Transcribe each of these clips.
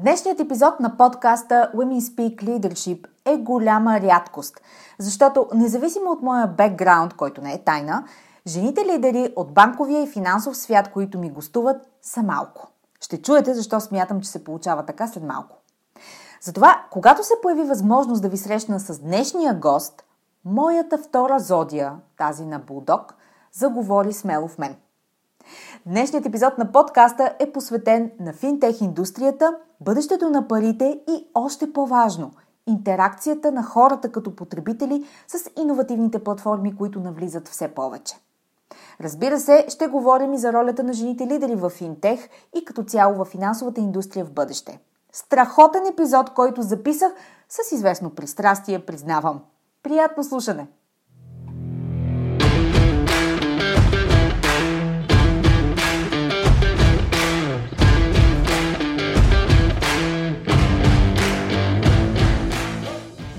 Днешният епизод на подкаста Women Speak Leadership е голяма рядкост, защото независимо от моя бекграунд, който не е тайна, жените лидери от банковия и финансов свят, които ми гостуват, са малко. Ще чуете защо смятам, че се получава така след малко. Затова, когато се появи възможност да ви срещна с днешния гост, моята втора зодия, тази на Булдог, заговори смело в мен. Днешният епизод на подкаста е посветен на финтех индустрията, бъдещето на парите и още по-важно – интеракцията на хората като потребители с иновативните платформи, които навлизат все повече. Разбира се, ще говорим и за ролята на жените лидери в финтех и като цяло в финансовата индустрия в бъдеще. Страхотен епизод, който записах с известно пристрастие, признавам. Приятно слушане!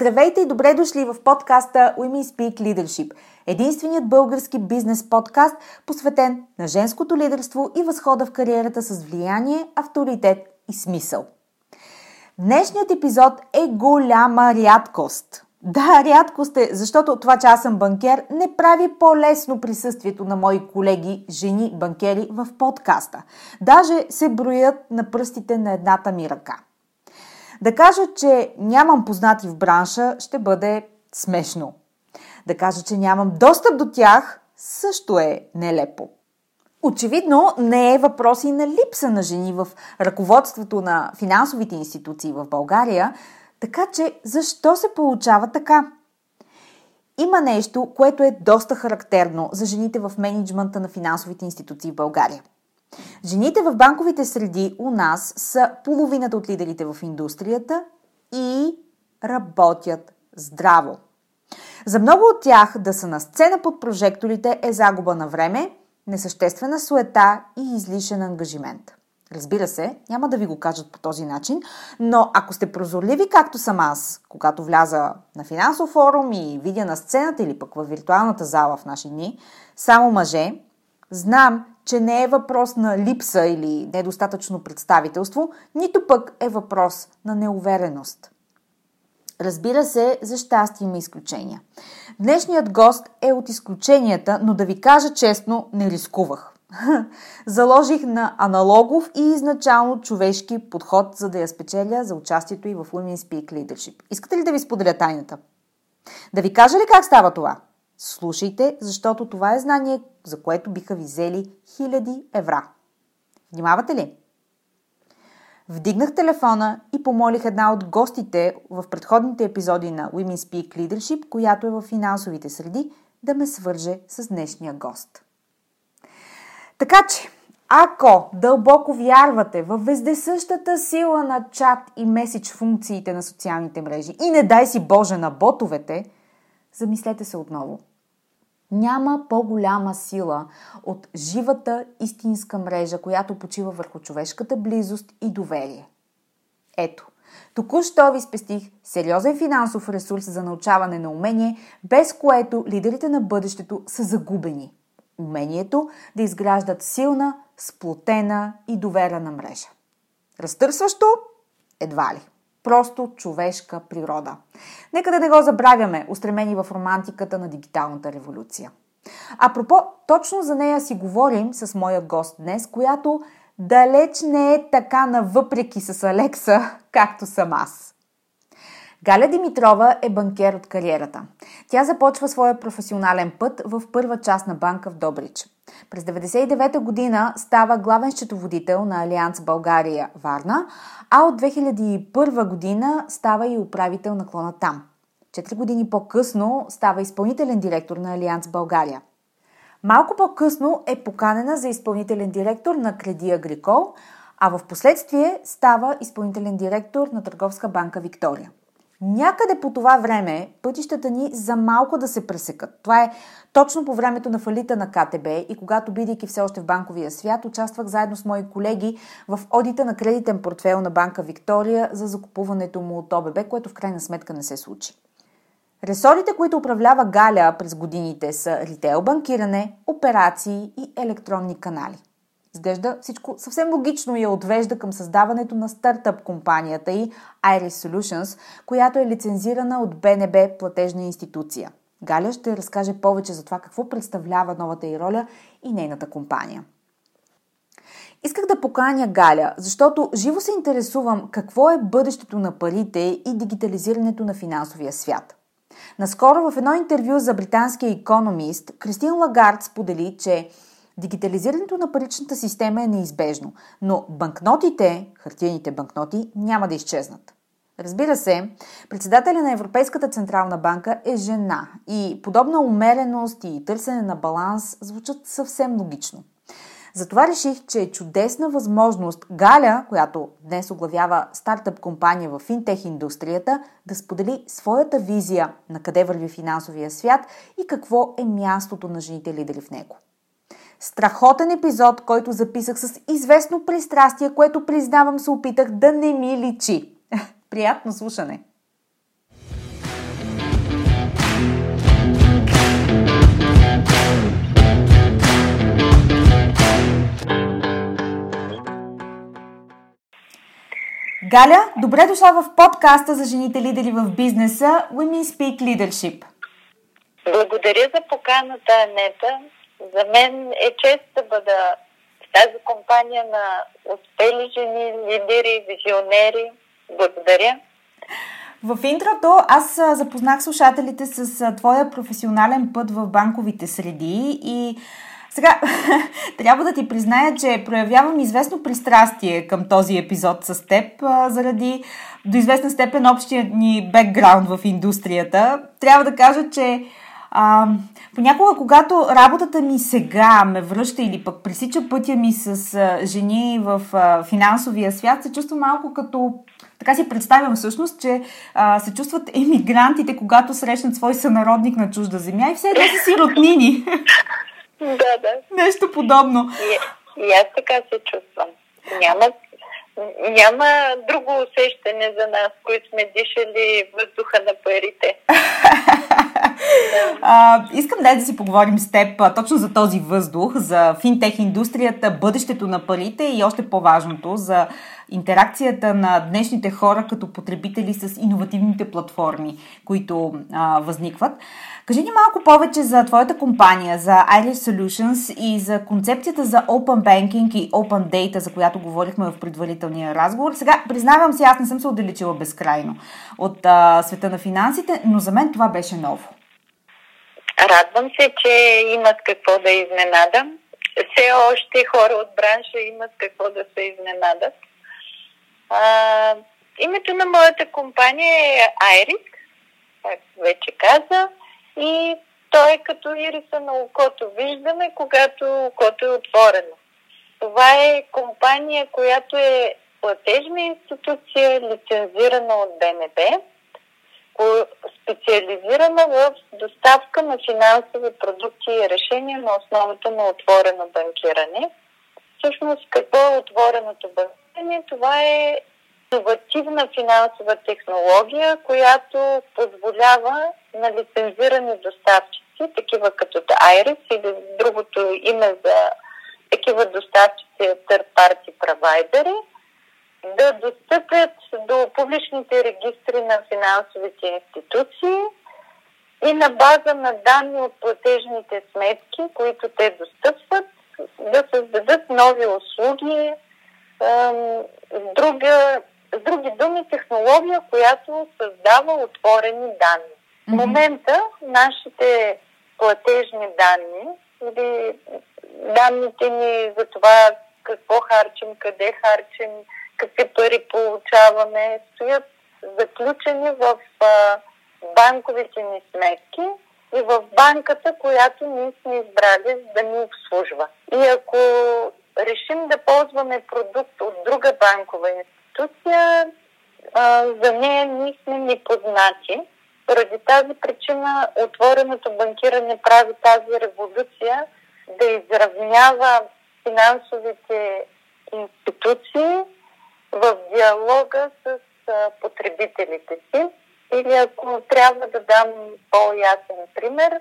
Здравейте и добре дошли в подкаста Women Speak Leadership, единственият български бизнес подкаст, посветен на женското лидерство и възхода в кариерата с влияние, авторитет и смисъл. Днешният епизод е голяма рядкост. Да, рядкост е, защото това, че аз съм банкер, не прави по-лесно присъствието на мои колеги, жени банкери в подкаста. Даже се броят на пръстите на едната ми ръка – да кажа, че нямам познати в бранша, ще бъде смешно. Да кажа, че нямам достъп до тях, също е нелепо. Очевидно не е въпрос и на липса на жени в ръководството на финансовите институции в България, така че защо се получава така? Има нещо, което е доста характерно за жените в менеджмента на финансовите институции в България – Жените в банковите среди у нас са половината от лидерите в индустрията и работят здраво. За много от тях да са на сцена под прожекторите е загуба на време, несъществена суета и излишен ангажимент. Разбира се, няма да ви го кажат по този начин, но ако сте прозорливи, както съм аз, когато вляза на финансов форум и видя на сцената или пък в виртуалната зала в наши дни, само мъже, знам, че не е въпрос на липса или недостатъчно представителство, нито пък е въпрос на неувереност. Разбира се, за щастие има изключения. Днешният гост е от изключенията, но да ви кажа честно, не рискувах. Заложих на аналогов и изначално човешки подход, за да я спечеля за участието и в Women Speak Leadership. Искате ли да ви споделя тайната? Да ви кажа ли как става това? Слушайте, защото това е знание, за което биха ви взели хиляди евра. Внимавате ли? Вдигнах телефона и помолих една от гостите в предходните епизоди на Women Speak Leadership, която е в финансовите среди, да ме свърже с днешния гост. Така че, ако дълбоко вярвате в вездесъщата сила на чат и меседж функциите на социалните мрежи и не дай си Боже на ботовете, замислете се отново. Няма по-голяма сила от живата истинска мрежа, която почива върху човешката близост и доверие. Ето, току-що ви спестих сериозен финансов ресурс за научаване на умение, без което лидерите на бъдещето са загубени. Умението да изграждат силна, сплотена и доверена мрежа. Разтърсващо? Едва ли. Просто човешка природа. Нека да не го забравяме, устремени в романтиката на дигиталната революция. Апропо, точно за нея си говорим с моя гост днес, която далеч не е така навъпреки с Алекса, както съм аз. Галя Димитрова е банкер от кариерата. Тя започва своя професионален път в първа част на банка в Добрич. През 1999 година става главен счетоводител на Алианс България Варна, а от 2001 година става и управител на клона там. Четири години по-късно става изпълнителен директор на Алианс България. Малко по-късно е поканена за изпълнителен директор на Креди Агрикол, а в последствие става изпълнителен директор на Търговска банка Виктория. Някъде по това време пътищата ни за малко да се пресекат. Това е точно по времето на фалита на КТБ и когато, бидейки все още в банковия свят, участвах заедно с мои колеги в одита на кредитен портфел на банка Виктория за закупуването му от ОББ, което в крайна сметка не се случи. Ресорите, които управлява Галя през годините са ритейл банкиране, операции и електронни канали. Изглежда всичко съвсем логично я отвежда към създаването на стартъп компанията и Iris Solutions, която е лицензирана от БНБ платежна институция. Галя ще разкаже повече за това какво представлява новата й роля и нейната компания. Исках да поканя Галя, защото живо се интересувам какво е бъдещето на парите и дигитализирането на финансовия свят. Наскоро в едно интервю за британския економист Кристин Лагард сподели, че Дигитализирането на паричната система е неизбежно, но банкнотите, хартияните банкноти, няма да изчезнат. Разбира се, председателя на Европейската централна банка е жена и подобна умереност и търсене на баланс звучат съвсем логично. Затова реших, че е чудесна възможност Галя, която днес оглавява стартъп компания в финтех индустрията, да сподели своята визия на къде върви финансовия свят и какво е мястото на жените лидери в него. Страхотен епизод, който записах с известно пристрастие, което признавам се опитах да не ми личи. Приятно слушане! Галя, добре дошла в подкаста за жените лидери в бизнеса Women Speak Leadership. Благодаря за поканата, Анета. За мен е чест да бъда в тази компания на успели жени, лидери, визионери. Благодаря. В интрото аз запознах слушателите с твоя професионален път в банковите среди и сега, трябва да ти призная, че проявявам известно пристрастие към този епизод с теб, заради до известна степен общия ни бекграунд в индустрията. Трябва да кажа, че а, понякога, когато работата ми сега ме връща или пък пресича пътя ми с а, жени в а, финансовия свят, се чувствам малко като така си представям всъщност, че а, се чувстват емигрантите, когато срещнат свой сънародник на чужда земя и все едно са си роднини. Да, да. Нещо подобно. И, и аз така се чувствам. Няма, няма друго усещане за нас, които сме дишали въздуха на парите. искам да, да си поговорим с теб точно за този въздух, за финтех индустрията, бъдещето на парите и още по-важното за интеракцията на днешните хора като потребители с иновативните платформи, които а, възникват. Кажи ни малко повече за твоята компания, за Irish Solutions и за концепцията за Open Banking и Open Data, за която говорихме в предварителния разговор. Сега, признавам си, аз не съм се отдалечила безкрайно от а, света на финансите, но за мен това беше ново. Радвам се, че имат какво да изненадам. Все още хора от бранша имат какво да се изненадат. А, името на моята компания е Iris, както вече каза, и той е като ириса на окото. Виждаме, когато окото е отворено. Това е компания, която е платежна институция, лицензирана от БНБ, специализирана в доставка на финансови продукти и решения на основата на отворено банкиране. Всъщност, какво е отвореното банкиране? Това е иновативна финансова технология, която позволява на лицензирани доставчици, такива като Iris или другото име за такива доставчици е Third Party Provider, да достъпят до публичните регистри на финансовите институции и на база на данни от платежните сметки, които те достъпват, да създадат нови услуги, с, друга, с други думи, технология, която създава отворени данни. В момента нашите платежни данни или данните ни за това какво харчим, къде харчим, какви пари получаваме, стоят заключени в а, банковите ни сметки и в банката, която ние сме избрали да ни обслужва. И ако решим да ползваме продукт от друга банкова институция, а, за нея ние сме непознати. Поради тази причина отвореното банкиране прави тази революция да изравнява финансовите институции в диалога с потребителите си. Или ако трябва да дам по-ясен пример,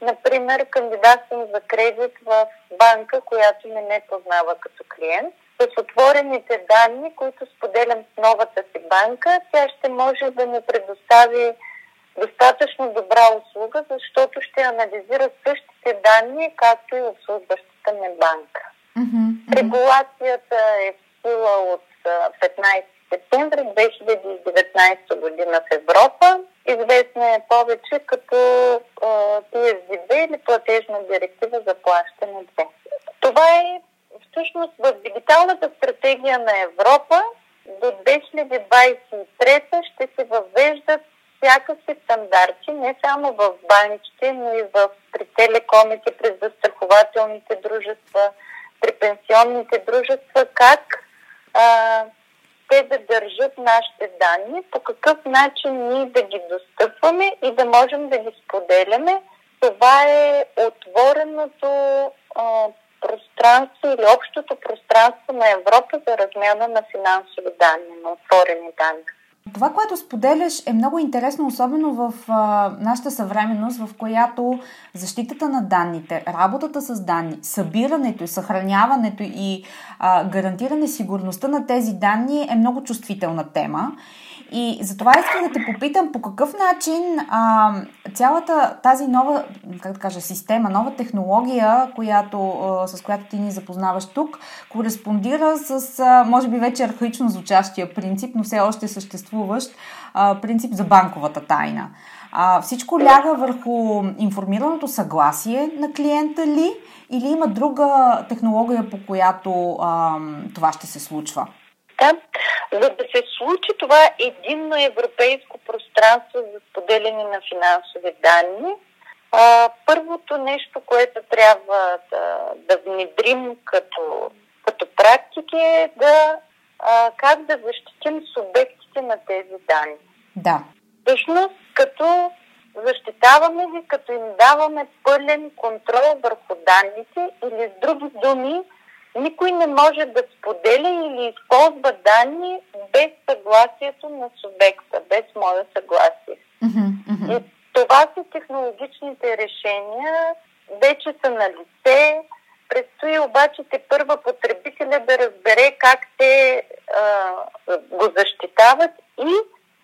например, кандидатствам за кредит в банка, която не ме познава като клиент. С отворените данни, които споделям с новата си банка, тя ще може да ми предостави достатъчно добра услуга, защото ще анализира същите данни, както и обслужващата ми банка. Mm-hmm. Регулацията е в сила от 15 септември 2019 година в Европа. Известна е повече като PSD2 или платежна директива за плащане 2. Това е всъщност в дигиталната стратегия на Европа до 2023 ще се въвеждат всякакви стандарти, не само в банките, но и в, при телекомите, при застрахователните дружества, при пенсионните дружества, как а, те да държат нашите данни, по какъв начин ние да ги достъпваме и да можем да ги споделяме. Това е отвореното а, пространство или общото пространство на Европа за размяна на финансови данни, на отворени данни. Това, което споделяш е много интересно, особено в а, нашата съвременност, в която защитата на данните, работата с данни, събирането съхраняването и а, гарантиране сигурността на тези данни е много чувствителна тема. И затова искам да те попитам по какъв начин а, цялата тази нова, как да кажа, система, нова технология, която, а, с която ти ни запознаваш тук, кореспондира с, а, може би вече архаично звучащия принцип, но все още съществуващ а, принцип за банковата тайна. А, всичко ляга върху информираното съгласие на клиента ли или има друга технология, по която а, това ще се случва? За да се случи това единно европейско пространство за споделяне на финансови данни, а, първото нещо, което трябва да, да внедрим като, като практики е да а, как да защитим субектите на тези данни. Да. Всъщност, като защитаваме ги, като им даваме пълен контрол върху данните или с други думи, никой не може да споделя или използва данни без съгласието на субекта, без мое съгласие. Mm-hmm, И това са технологичните решения, вече са на лице. Предстои обаче те първа потребителя да разбере как те а, го защитават и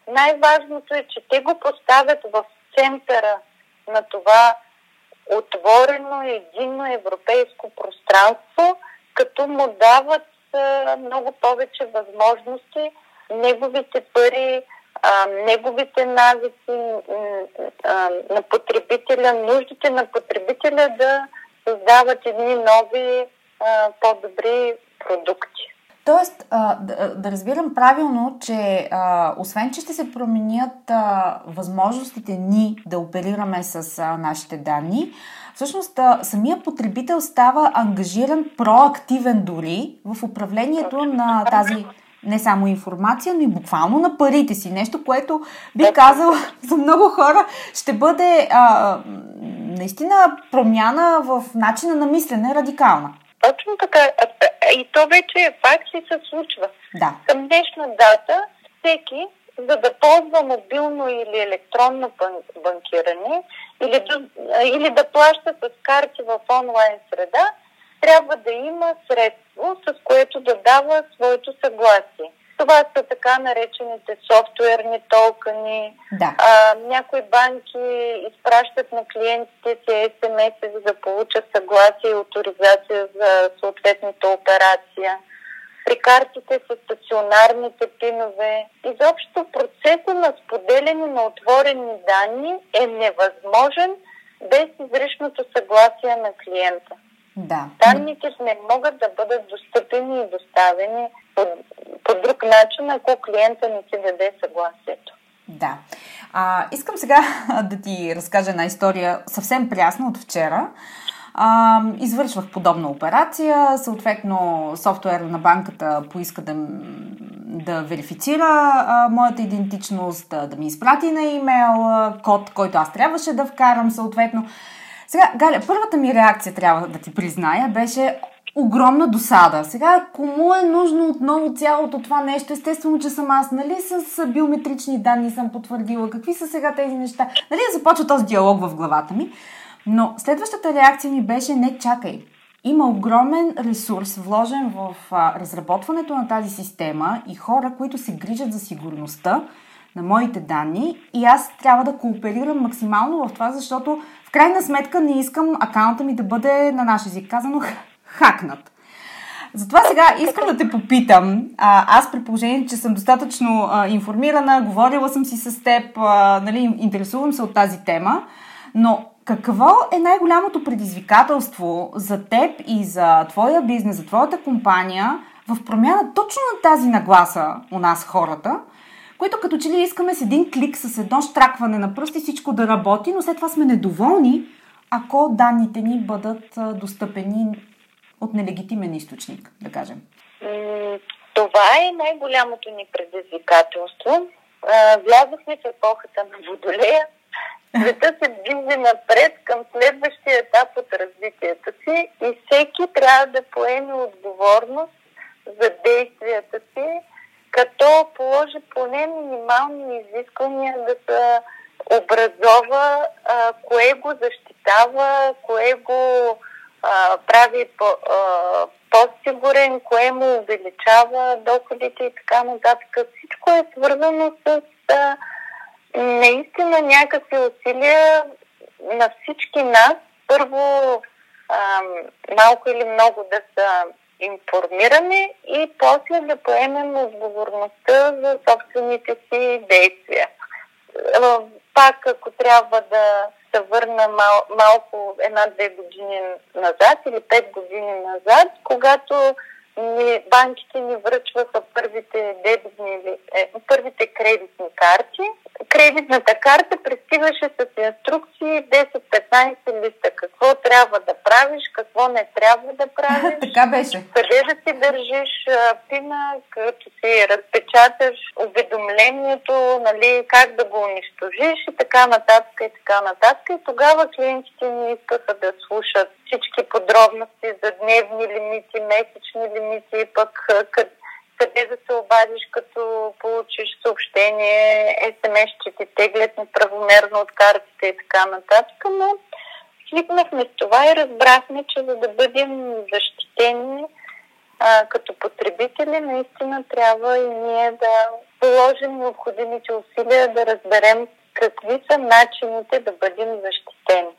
най-важното е, че те го поставят в центъра на това отворено единно европейско пространство – като му дават много повече възможности неговите пари, неговите навици на потребителя, нуждите на потребителя да създават едни нови, по-добри продукти. Тоест, да, разбирам правилно, че освен, че ще се променят възможностите ни да оперираме с нашите данни, всъщност самия потребител става ангажиран, проактивен дори в управлението на тази не само информация, но и буквално на парите си. Нещо, което би казала за много хора ще бъде а, наистина промяна в начина на мислене радикална. Точно така. И то вече е факт и се случва. Да. Към днешна дата всеки, за да ползва мобилно или електронно банкиране или, или да плаща с карти в онлайн среда, трябва да има средство, с което да дава своето съгласие. Това са така наречените софтуерни токени. Да. А, някои банки изпращат на клиентите си СМС, за да получат съгласие и авторизация за съответната операция. При картите с стационарните пинове. Изобщо процесът на споделяне на отворени данни е невъзможен без изричното съгласие на клиента. Да. Данните не могат да бъдат достъпени и доставени по, по друг начин, ако клиента не си даде съгласието. Да. А, искам сега да ти разкажа една история съвсем прясна от вчера. А, извършвах подобна операция, съответно софтуер на банката поиска да, да верифицира а, моята идентичност, да, да ми изпрати на имейл а, код, който аз трябваше да вкарам съответно. Сега, Галя, първата ми реакция, трябва да ти призная, беше огромна досада. Сега, кому е нужно отново цялото това нещо? Естествено, че съм аз, нали, с биометрични данни съм потвърдила. Какви са сега тези неща? Нали, започва този диалог в главата ми. Но следващата реакция ми беше, не чакай. Има огромен ресурс вложен в а, разработването на тази система и хора, които се грижат за сигурността на моите данни и аз трябва да кооперирам максимално в това, защото в крайна сметка не искам акаунта ми да бъде на наш език казано хакнат. Затова сега искам да те попитам. А, аз при положение, че съм достатъчно а, информирана, говорила съм си с теб, а, нали, интересувам се от тази тема, но какво е най-голямото предизвикателство за теб и за твоя бизнес, за твоята компания в промяна точно на тази нагласа у нас хората, които като че ли искаме с един клик, с едно штракване на пръсти всичко да работи, но след това сме недоволни, ако данните ни бъдат достъпени от нелегитимен източник, да кажем. Това е най-голямото ни предизвикателство. Влязохме в епохата на Водолея, Света се движи напред към следващия етап от развитието си и всеки трябва да поеме отговорност за действията си, като положи поне минимални изисквания да се образова а, кое го защитава, кое го а, прави по, а, по-сигурен, кое му увеличава доходите и така нататък. Всичко е свързано с а, наистина някакви усилия на всички нас. Първо, а, малко или много да са информирани и после да поемем отговорността за собствените си действия. Пак, ако трябва да се върна мал, малко една-две години назад или пет години назад, когато ни, банките ни връчваха първите дебитни, е, първите кредитни карти. Кредитната карта пристигаше с инструкции 10-15 листа. Какво трябва да правиш, какво не трябва да правиш. така беше. Къде да си държиш пина, като си разпечаташ уведомлението, нали, как да го унищожиш и така нататък и така нататък. И тогава клиентите ни искаха да слушат всички подробности за дневни лимити, месечни лимити, пък къде, къде да се обадиш, като получиш съобщение, СМС, че ти теглят неправомерно от картите и така нататък, но свикнахме с това и разбрахме, че за да бъдем защитени а, като потребители, наистина трябва и ние да положим необходимите усилия да разберем какви са начините да бъдем защитени.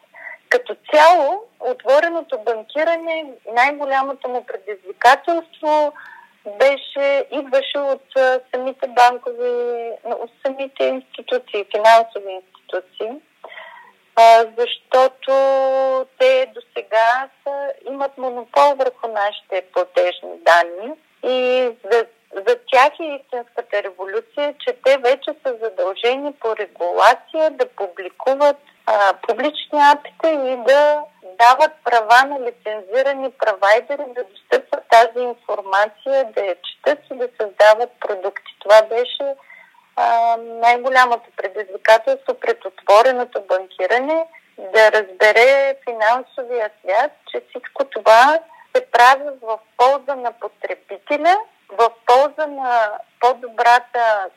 Като цяло, отвореното банкиране, най-голямото му предизвикателство беше, идваше от самите банкови, от самите институции, финансови институции, защото те до сега имат монопол върху нашите платежни данни и за, за тях е истинската революция, че те вече са задължени по регулация да публикуват а, публични апите и да дават права на лицензирани провайдери да достъпват тази информация, да я четат и да създават продукти. Това беше а, най-голямото предизвикателство пред отвореното банкиране да разбере финансовия свят, че всичко това се прави в полза на потребителя, в полза на по-добрата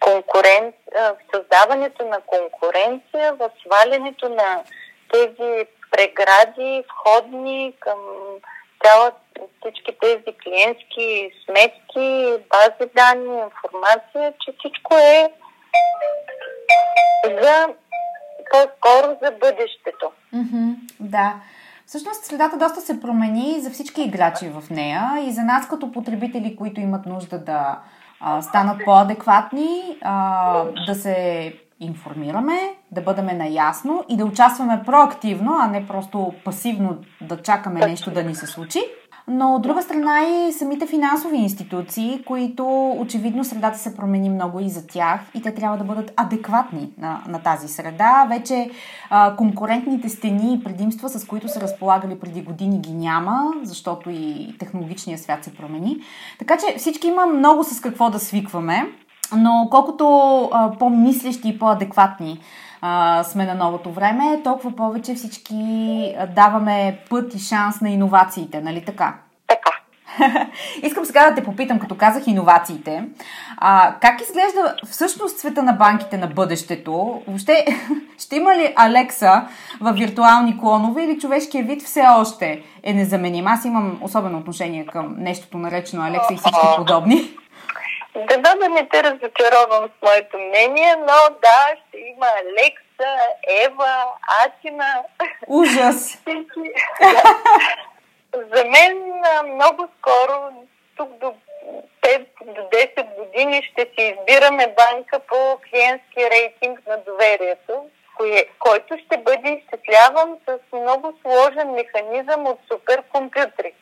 конкуренция, в създаването на конкуренция, в свалянето на тези прегради, входни към цялата всички тези клиентски сметки, бази данни, информация, че всичко е за по-скоро за бъдещето. Mm-hmm, да. Всъщност средата доста се промени за всички играчи в нея. И за нас като потребители, които имат нужда да а, станат по-адекватни, а, да се информираме, да бъдем наясно и да участваме проактивно, а не просто пасивно да чакаме нещо да ни се случи но от друга страна и самите финансови институции, които очевидно средата се промени много и за тях и те трябва да бъдат адекватни на, на тази среда. Вече а, конкурентните стени и предимства, с които са разполагали преди години, ги няма, защото и технологичният свят се промени. Така че всички има много с какво да свикваме, но колкото а, по-мислещи и по-адекватни а, сме на новото време, толкова повече всички даваме път и шанс на иновациите, нали така? Така. Искам сега да те попитам, като казах иновациите, а, как изглежда всъщност света на банките на бъдещето? Въобще, ще има ли Алекса в виртуални клонове или човешкия вид все още е незаменим? Аз имам особено отношение към нещото наречено Алекса и всички подобни. Да, да не те разочаровам с моето мнение, но да, ще има Алекса, Ева, Атина. Ужас! За мен много скоро, тук до 5 до 10 години ще си избираме банка по клиентски рейтинг на доверието, кое, който ще бъде изчисляван с много сложен механизъм от суперкомпютри.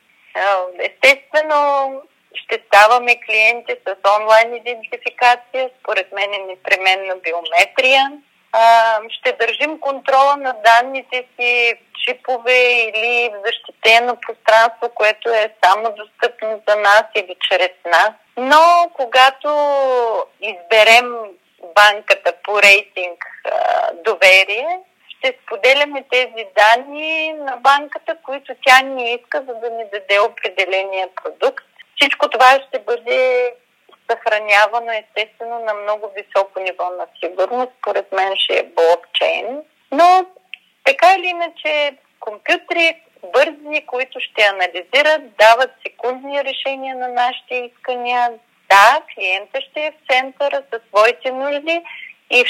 Естествено, ще ставаме клиенти с онлайн идентификация, според мен е непременно биометрия. Ще държим контрола на данните си в чипове или в защитено пространство, което е само достъпно за нас или чрез нас. Но когато изберем банката по рейтинг доверие, ще споделяме тези данни на банката, които тя ни иска, за да ни даде определения продукт. Всичко това ще бъде съхранявано естествено на много високо ниво на сигурност. Според мен ще е блокчейн. Но така или иначе компютри бързи, които ще анализират, дават секундни решения на нашите искания. Да, клиента ще е в центъра със своите нужди, и,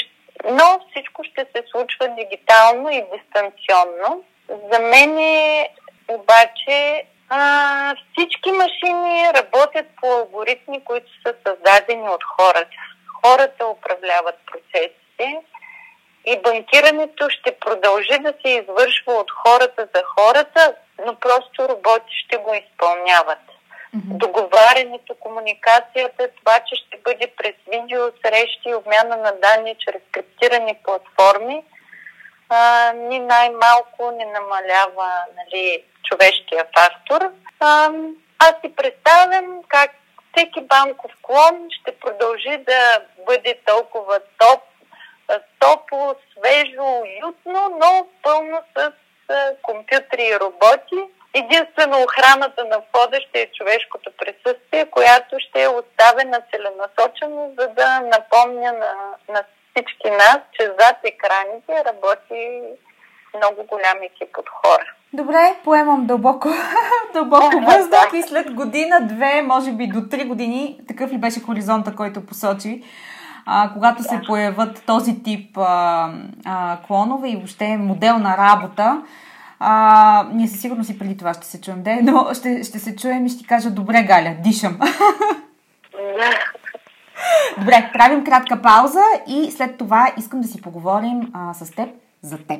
но всичко ще се случва дигитално и дистанционно. За мен е обаче а, всички машини работят по алгоритми, които са създадени от хората. Хората управляват процесите и банкирането ще продължи да се извършва от хората за хората, но просто роботи ще го изпълняват. Mm-hmm. Договарянето, комуникацията, това, че ще бъде през видео, срещи и обмяна на данни чрез криптирани платформи, а, ни най-малко не намалява нали, човешкия фактор. Аз си представям как всеки банков клон ще продължи да бъде толкова топ, топло, свежо, уютно, но пълно с компютри и роботи. Единствено охраната на входа ще е човешкото присъствие, която ще е оставена целенасочено, за да напомня на, на всички нас, че зад екраните работи много голям екип от хора. Добре, поемам дълбоко, дълбоко въздух и след година, две, може би до три години, такъв ли беше хоризонта, който посочи, а, когато се появят този тип а, а, клонове и въобще модел на работа, а, ние със сигурност и преди това ще се чуем, де, но ще, ще се чуем и ще ти кажа, добре, Галя, дишам. Добре, правим кратка пауза и след това искам да си поговорим а, с теб за теб.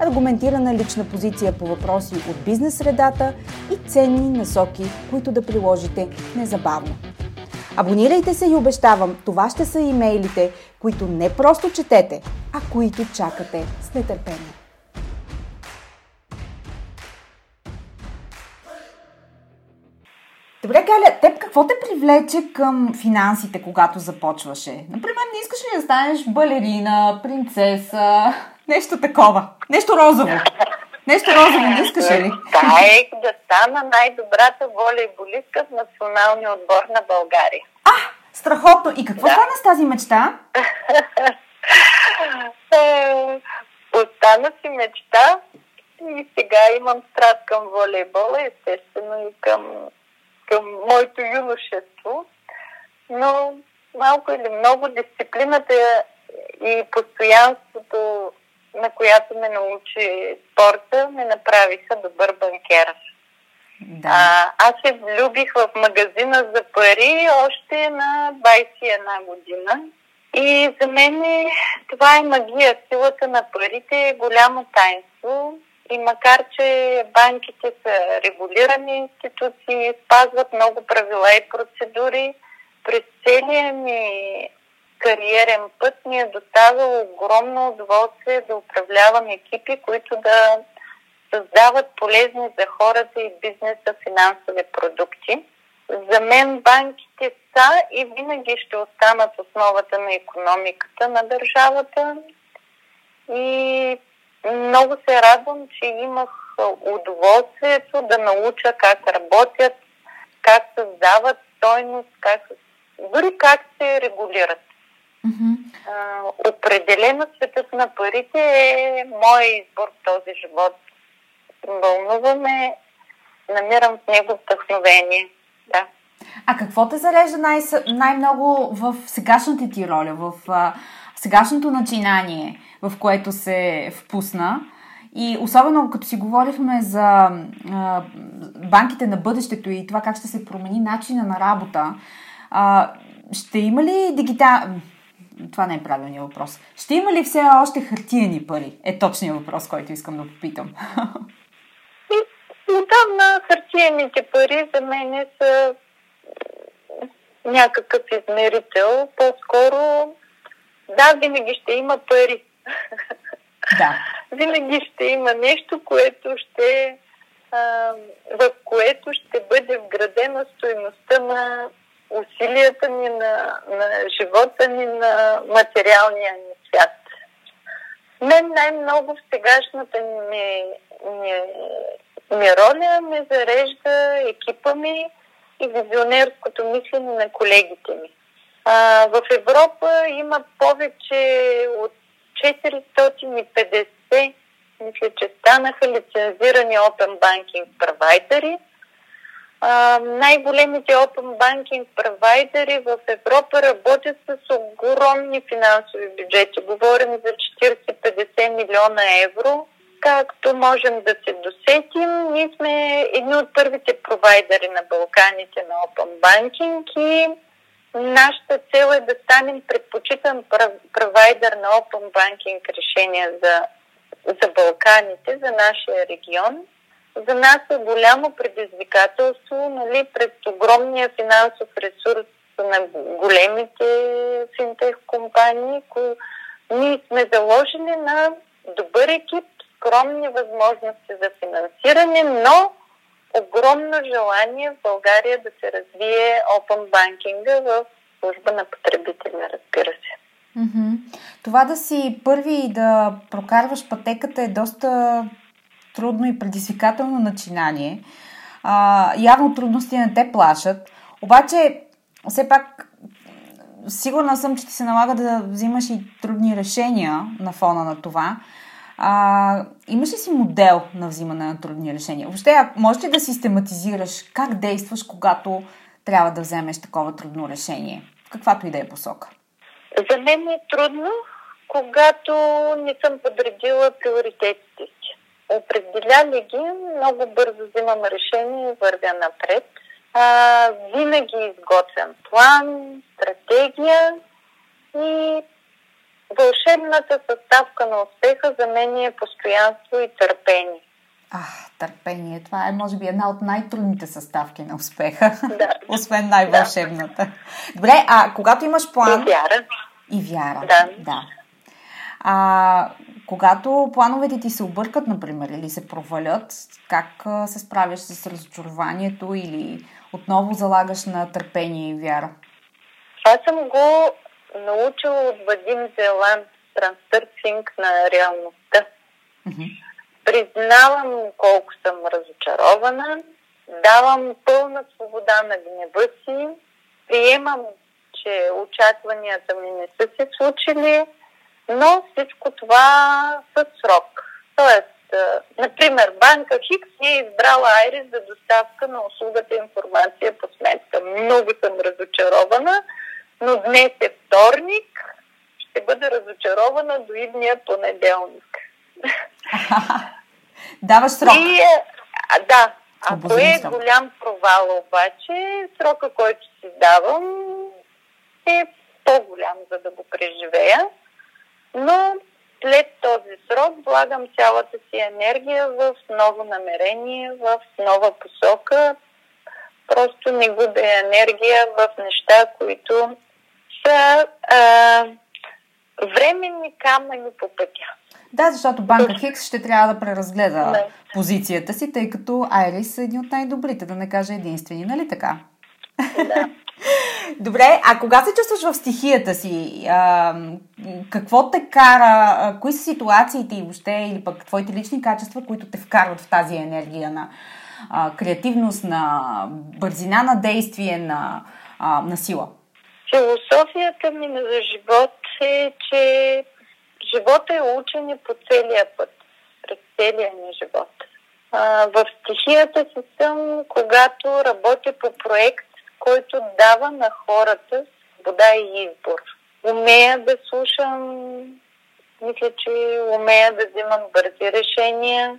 аргументирана лична позиция по въпроси от бизнес средата и ценни насоки, които да приложите незабавно. Абонирайте се и обещавам, това ще са имейлите, които не просто четете, а които чакате с нетърпение. Добре, Галя, теб какво те привлече към финансите, когато започваше? Например, не искаш ли да станеш балерина, принцеса, нещо такова? Нещо розово? Нещо розово не искаш ли? Да, е да стана най-добрата волейболистка в националния отбор на България. А, страхотно! И какво да. стана с тази мечта? Е, остана си мечта и сега имам страст към волейбола, естествено и към към моето юношество, но малко или много дисциплината и постоянството, на която ме научи спорта, ме направиха добър банкер. Да. А, аз се влюбих в магазина за пари още на 21 година. И за мен това е магия. Силата на парите е голямо таинство. И макар, че банките са регулирани институции, спазват много правила и процедури, през целия ми кариерен път ми е доставило огромно удоволствие да управлявам екипи, които да създават полезни за хората и бизнеса финансови продукти. За мен банките са и винаги ще останат основата на економиката на държавата. И много се радвам, че имах удоволствието да науча как работят, как създават стойност, как, дори как се регулират. Mm-hmm. А, определено светът на парите е моя избор в този живот. Вълнува ме, намирам в него вдъхновение. Да. А какво те зарежда най- най-много в сегашната ти роля, в а, сегашното начинание? в което се впусна. И особено като си говорихме за а, банките на бъдещето и това как ще се промени начина на работа, а, ще има ли дигитал... Това не е правилният въпрос. Ще има ли все още хартиени пари? Е точният въпрос, който искам да попитам. Отдавна хартиените пари за мен са някакъв измерител. По-скоро, да, винаги ще има пари. Да. Винаги ще има нещо, което ще, а, в което ще бъде вградена стоеността на усилията ни, на, на живота ни, на материалния ни свят. Мен най-много в сегашната ми, ми, ми роля ме зарежда екипа ми и визионерското мислене на колегите ми. А, в Европа има повече от 450, мисля, че станаха лицензирани Open Banking провайдери. Най-големите Open Banking провайдери в Европа работят с огромни финансови бюджети. Говорим за 40-50 милиона евро. Както можем да се досетим, ние сме едни от първите провайдери на Балканите на Open Banking и Нашата цел е да станем предпочитан провайдер на Open Banking решения за, за Балканите, за нашия регион. За нас е голямо предизвикателство нали, пред огромния финансов ресурс на големите финтех компании, които ние сме заложили на добър екип, скромни възможности за финансиране, но огромно желание в България да се развие Open Banking в служба на потребителя, разбира се. Mm-hmm. Това да си първи и да прокарваш пътеката е доста трудно и предизвикателно начинание. А, явно трудности не те плашат. Обаче, все пак, сигурна съм, че ти се налага да взимаш и трудни решения на фона на това. А, имаш ли си модел на взимане на трудни решения? Въобще, можеш ли да систематизираш как действаш, когато трябва да вземеш такова трудно решение? В каквато и да е посока. За мен е трудно, когато не съм подредила приоритетите си. Определя ли ги, много бързо взимам решение и вървя напред. А, винаги изготвям план, стратегия и вълшебната съставка на успеха за мен е постоянство и търпение. А, търпение. Това е, може би, една от най-трудните съставки на успеха. Да. Освен най-вълшебната. Да. Добре, а когато имаш план... И вяра. И вяра. Да. да. А, когато плановете ти се объркат, например, или се провалят, как се справяш с разочарованието или отново залагаш на търпение и вяра? Това съм го научила от Вадим Зеланд, трансърфинг на реалността. Mm-hmm. Признавам колко съм разочарована, давам пълна свобода на гнева си, приемам, че очакванията ми не са се случили, но всичко това със срок. Тоест, например, банка Хикс не е избрала Айрис за доставка на услугата информация по сметка. Много съм разочарована, но днес е вторник, ще бъда разочарована до идния понеделник. Даваш срок. И, а, да, ако е голям провал обаче, срока, който си давам е по-голям, за да го преживея. Но след този срок влагам цялата си енергия в ново намерение, в нова посока. Просто не губя енергия в неща, които са а, временни камъни по пътя. Да, защото банка Хикс ще трябва да преразгледа не. позицията си, тъй като Айрис е един от най-добрите, да не кажа единствени, нали така? Да. Добре, а кога се чувстваш в стихията си? А, какво те кара? А, кои са ситуациите и въобще, или пък твоите лични качества, които те вкарват в тази енергия на а, креативност, на бързина на действие, на, а, на сила? Философията ми за живот е, че живота е учене по целия път, през целия ми живот. А, в стихията си съм, когато работя по проект, който дава на хората вода и избор. Умея да слушам, мисля, че умея да взимам бързи решения.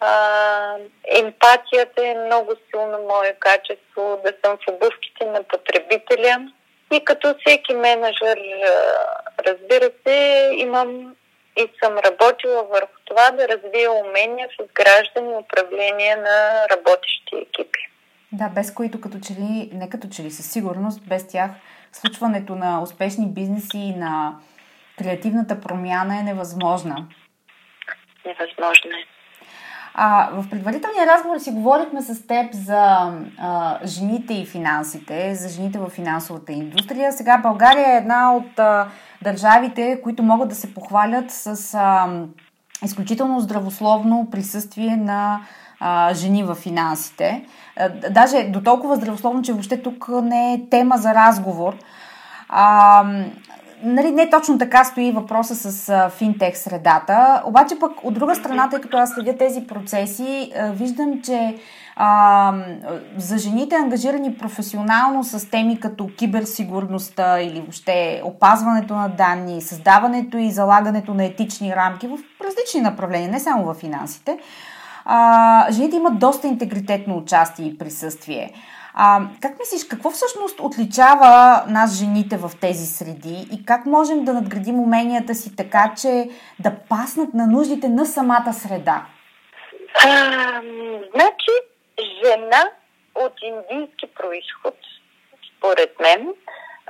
А, емпатията е много силно мое качество, да съм в обувките на потребителя. И като всеки менеджер, разбира се, имам и съм работила върху това да развия умения в изграждане управление на работещи екипи. Да, без които като че ли, не като че ли, със сигурност, без тях случването на успешни бизнеси и на креативната промяна е невъзможна. Невъзможно е. А, в предварителния разговор си говорихме с теб за а, жените и финансите, за жените в финансовата индустрия. Сега България е една от а, държавите, които могат да се похвалят с а, изключително здравословно присъствие на а, жени в финансите. А, даже до толкова здравословно, че въобще тук не е тема за разговор. А, нали, не точно така стои въпроса с а, финтех средата, обаче пък от друга страна, тъй като аз следя тези процеси, а, виждам, че а, за жените ангажирани професионално с теми като киберсигурността или въобще опазването на данни, създаването и залагането на етични рамки в различни направления, не само в финансите, а, жените имат доста интегритетно участие и присъствие. А, как мислиш, какво всъщност отличава нас жените в тези среди и как можем да надградим уменията си така, че да паснат на нуждите на самата среда? А, значи, жена от индийски происход, според мен,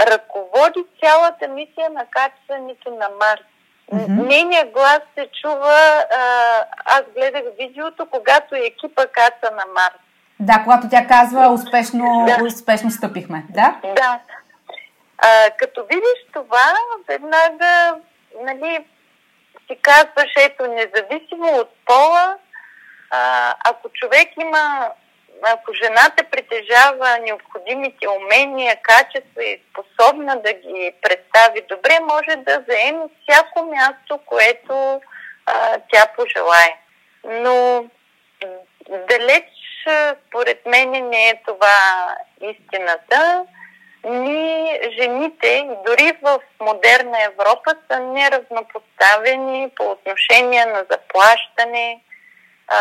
ръководи цялата мисия на качването на Марс. Mm-hmm. Нейният глас се чува, а, аз гледах видеото, когато екипа каца на Марс. Да, когато тя казва успешно, да. успешно стъпихме. Да? Да. А, като видиш това, веднага нали, си казваш, ето, независимо от пола, а, ако човек има, ако жената притежава необходимите умения, качества и способна да ги представи добре, може да заеме всяко място, което а, тя пожелае. Но далеч според мен не е това истината. ние, жените, дори в модерна Европа, са неравнопоставени по отношение на заплащане. А,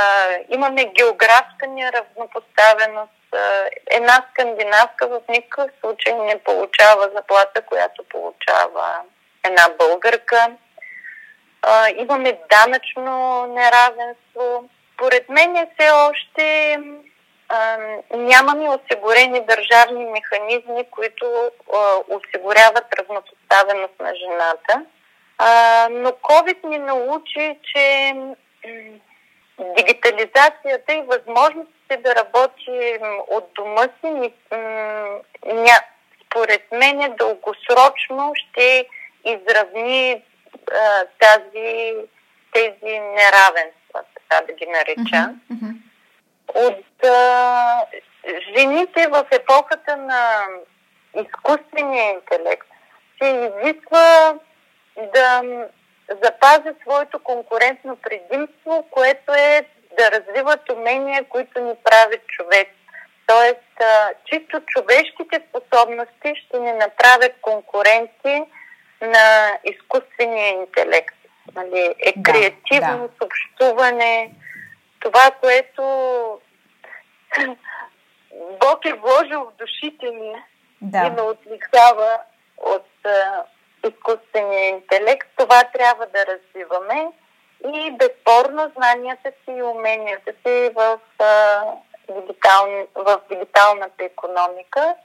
имаме географска неравнопоставеност. Една скандинавка в никакъв случай не получава заплата, която получава една българка. А, имаме данъчно неравенство. Поред мен е все още а, нямаме осигурени държавни механизми, които а, осигуряват равнопоставеност на жената. А, но COVID ни научи, че дигитализацията и възможностите да работи от дома си, ня, според мен, дългосрочно ще изравни а, тази, тези неравенства, така да ги нареча. От а, жените в епохата на изкуствения интелект се изисква да запазят своето конкурентно предимство, което е да развиват умения, които ни правят човек. Тоест, чисто човешките способности ще ни направят конкуренти на изкуствения интелект. Нали, е да, креативно да. общуване, това, което Бог е вложил в душите ни да. и ме отличава от изкуствения интелект. Това трябва да развиваме и безспорно знанията си и уменията си в, а, дигитал, в дигиталната економика.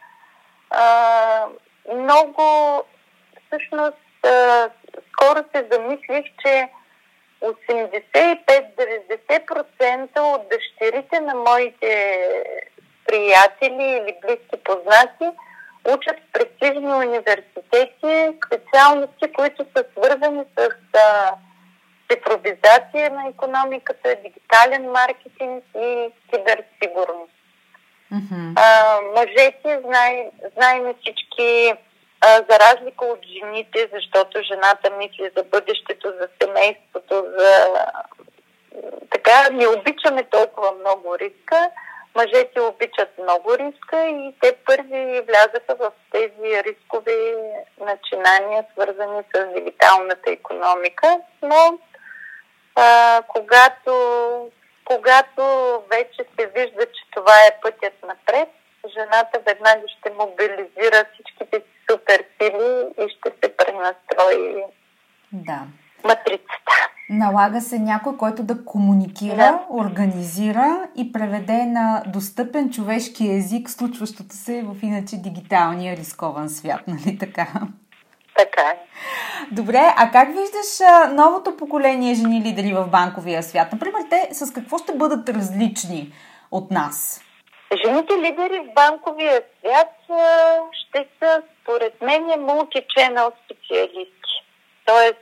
А, много, всъщност, а, скоро се замислих, че 85-90% от дъщерите на моите приятели или близки познати учат в престижни университети специалности, които са свързани с а, цифровизация на економиката, дигитален маркетинг и киберсигурност. Mm-hmm. А, мъжете, знай, знаем всички, за разлика от жените, защото жената мисли за бъдещето, за семейството, за така не обичаме толкова много риска. Мъжете обичат много риска и те първи влязаха в тези рискови начинания, свързани с дигиталната економика. Но а, когато, когато вече се вижда, че това е пътят напред, жената веднага ще мобилизира всичките си суперсили и ще се пренастрои да. матрицата. Налага се някой, който да комуникира, да. организира и преведе на достъпен човешки език случващото се в иначе дигиталния рискован свят, нали така? Така е. Добре, а как виждаш новото поколение жени лидери в банковия свят? Например, те с какво ще бъдат различни от нас? Жените лидери в банковия свят ще са, според мен, мултиченал специалисти. Тоест,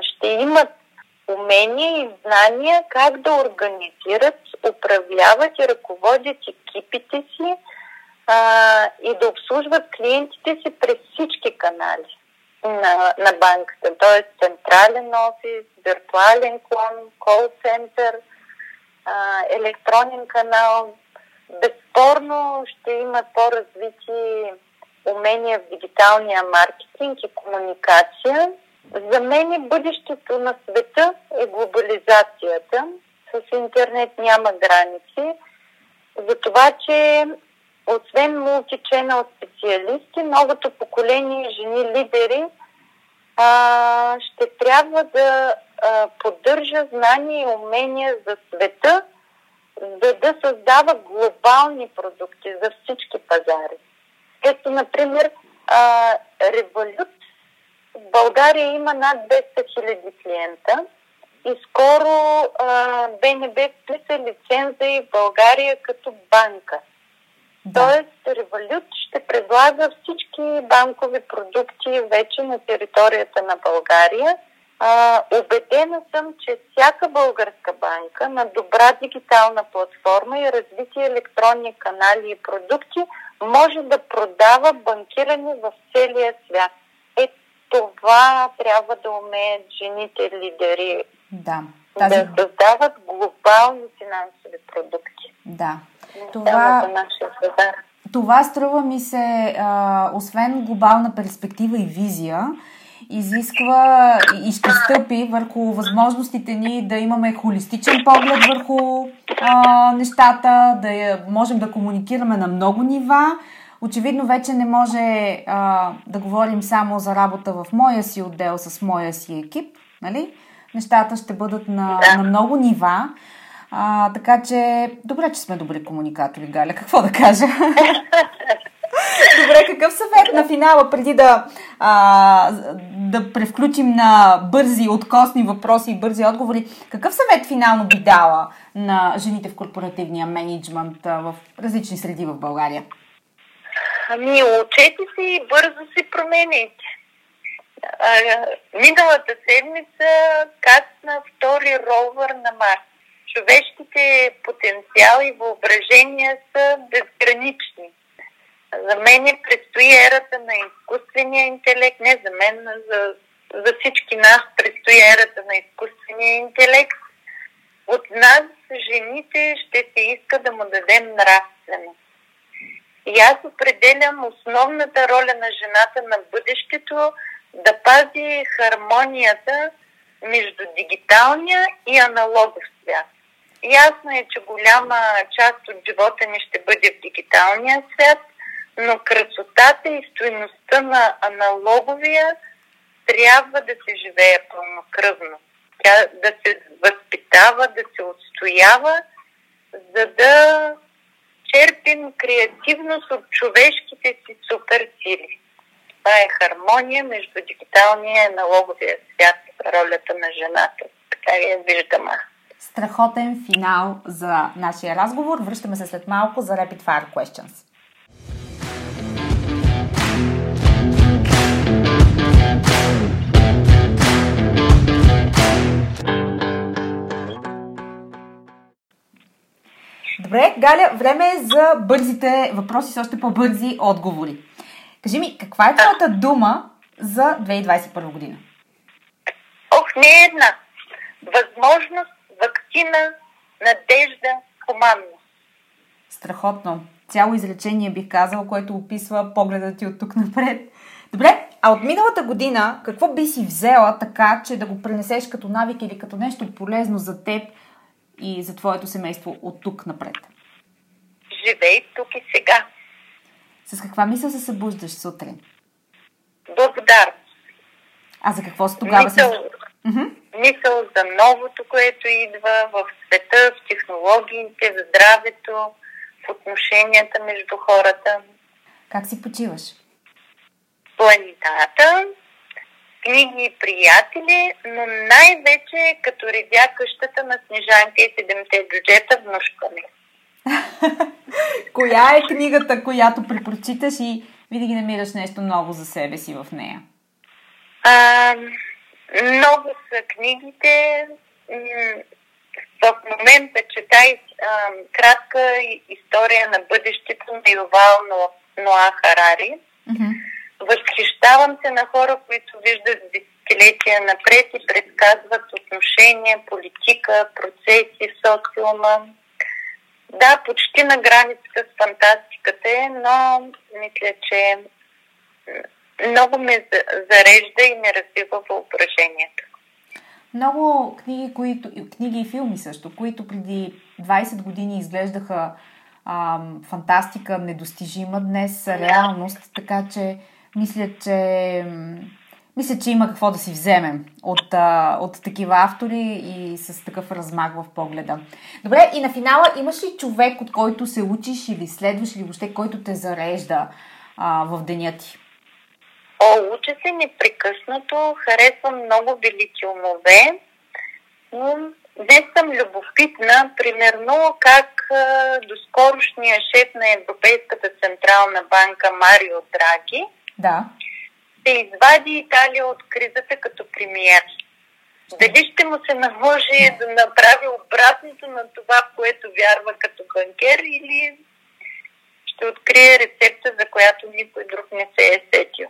ще имат умения и знания как да организират, управляват и ръководят екипите си а, и да обслужват клиентите си през всички канали на, на банката, т.е. централен офис, виртуален клон, кол-център, електронен канал. Безспорно ще имат по-развити умения в дигиталния маркетинг и комуникация – за мен бъдещето на света е глобализацията. С интернет няма граници. За това, че освен мултиченал специалисти, новото поколение жени лидери а, ще трябва да а, поддържа знания и умения за света, за да създава глобални продукти за всички пазари. Ето, например, а, Револют България има над 200 хиляди клиента и скоро а, БНБ вписа лиценза и в България като банка. Да. Тоест, Револют ще предлага всички банкови продукти вече на територията на България. А, убедена съм, че всяка българска банка на добра дигитална платформа и развити електронни канали и продукти може да продава банкиране в целия свят това трябва да умеят жените лидери. Да. Тази... Да създават глобални финансови продукти. Да. Това, това струва ми се, а, освен глобална перспектива и визия, изисква и ще стъпи върху възможностите ни да имаме холистичен поглед върху а, нещата, да можем да комуникираме на много нива. Очевидно вече не може а, да говорим само за работа в моя си отдел с моя си екип. Нали? Нещата ще бъдат на, на много нива. А, така че, добре, че сме добри комуникатори, Галя. Какво да кажа? Добре, какъв съвет на финала, преди да, а, да превключим на бързи, откосни въпроси и бързи отговори, какъв съвет финално би дала на жените в корпоративния менеджмент в различни среди в България? Ами, учете си и бързо си промените. Миналата седмица кацна втори ровър на Марс. Човешките потенциал и въображения са безгранични. За мен предстои ерата на изкуствения интелект, не за мен, за, за всички нас предстои ерата на изкуствения интелект. От нас, жените, ще се иска да му дадем нравственост. И аз определям основната роля на жената на бъдещето да пази хармонията между дигиталния и аналогов свят. Ясно е, че голяма част от живота ни ще бъде в дигиталния свят, но красотата и стоеността на аналоговия трябва да се живее пълнокръвно. Тя да се възпитава, да се отстоява, за да черпим креативност от човешките си супер сили. Това е хармония между дигиталния и аналоговия свят, ролята на жената. Така я виждам аз. Страхотен финал за нашия разговор. Връщаме се след малко за Rapid Fire Questions. Добре, Галя, време е за бързите въпроси с още по-бързи отговори. Кажи ми, каква е твоята дума за 2021 година? Ох, не е една. Възможност, вакцина, надежда, хуманност. Страхотно. Цяло изречение бих казала, което описва погледа ти от тук напред. Добре, а от миналата година какво би си взела така, че да го пренесеш като навик или като нещо полезно за теб и за твоето семейство от тук напред? Живей тук и сега. С каква мисъл се събуждаш сутрин? Благодарност. А за какво си тогава? Мисъл, mm-hmm. мисъл за новото, което идва в света, в технологиите, в здравето, в отношенията между хората. Как си почиваш? Планетата, книги и приятели, но най-вече като редя къщата на Снежанка и седемте бюджета внушка ми. Коя е книгата, която препрочиташ и винаги намираш нещо ново за себе си в нея? А, много са книгите. В момента чета кратка история на бъдещето на Ювал Ноа Харари. Mm-hmm. Възхищавам се на хора, които виждат десетилетия напред и предсказват отношения, политика, процеси, социума. Да, почти на границата с фантастиката е, но мисля, че много ме зарежда и ме развива въображението. Много книги, които, книги и филми също, които преди 20 години изглеждаха ам, фантастика недостижима, днес са реалност, така че мисля, че мисля, че има какво да си вземем от, от такива автори и с такъв размах в погледа. Добре, и на финала имаш ли човек, от който се учиш или следваш или въобще, който те зарежда а, в деня ти? О, уча се непрекъснато, харесвам много велики умове, но днес съм любопитна, примерно как доскорошния шеф на Европейската централна банка Марио Драги да. ще извади Италия от кризата като премиер. Дали ще му се наложи да направи обратното на това, в което вярва като банкер или ще открие рецепта, за която никой друг не се е сетил?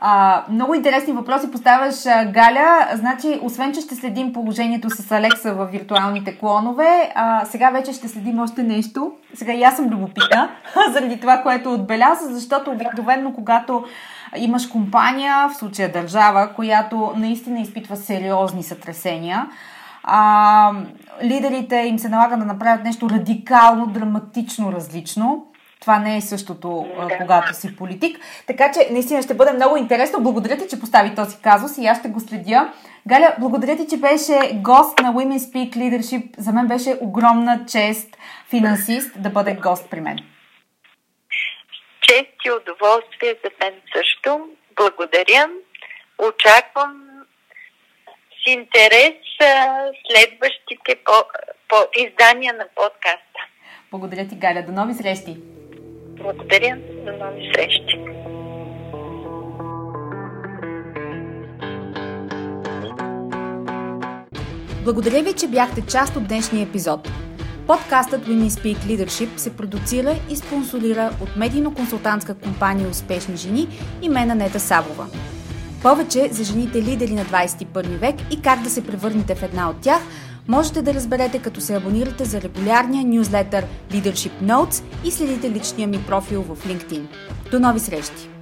А, много интересни въпроси поставяш, Галя. Значи, освен, че ще следим положението с Алекса в виртуалните клонове, а, сега вече ще следим още нещо. Сега и аз съм любопитна заради това, което отбеляза, защото обикновено, когато имаш компания, в случая държава, която наистина изпитва сериозни сътресения, а, лидерите им се налага да направят нещо радикално, драматично различно. Това не е същото, да. когато си политик. Така че наистина ще бъде много интересно. Благодаря ти, че постави този казус и аз ще го следя. Галя, благодаря ти, че беше гост на Women Speak Leadership. За мен беше огромна чест финансист да бъде гост при мен. Чест и удоволствие за мен също. Благодаря. Очаквам с интерес следващите по, по издания на подкаста. Благодаря ти, Галя. До нови срещи! Благодаря. До нови срещи. Благодаря ви, че бяхте част от днешния епизод. Подкастът Women Speak Leadership се продуцира и спонсорира от медийно-консултантска компания Успешни жени и мен Нета Сабова. Повече за жените лидери на 21 век и как да се превърнете в една от тях – можете да разберете като се абонирате за регулярния нюзлетър Leadership Notes и следите личния ми профил в LinkedIn. До нови срещи!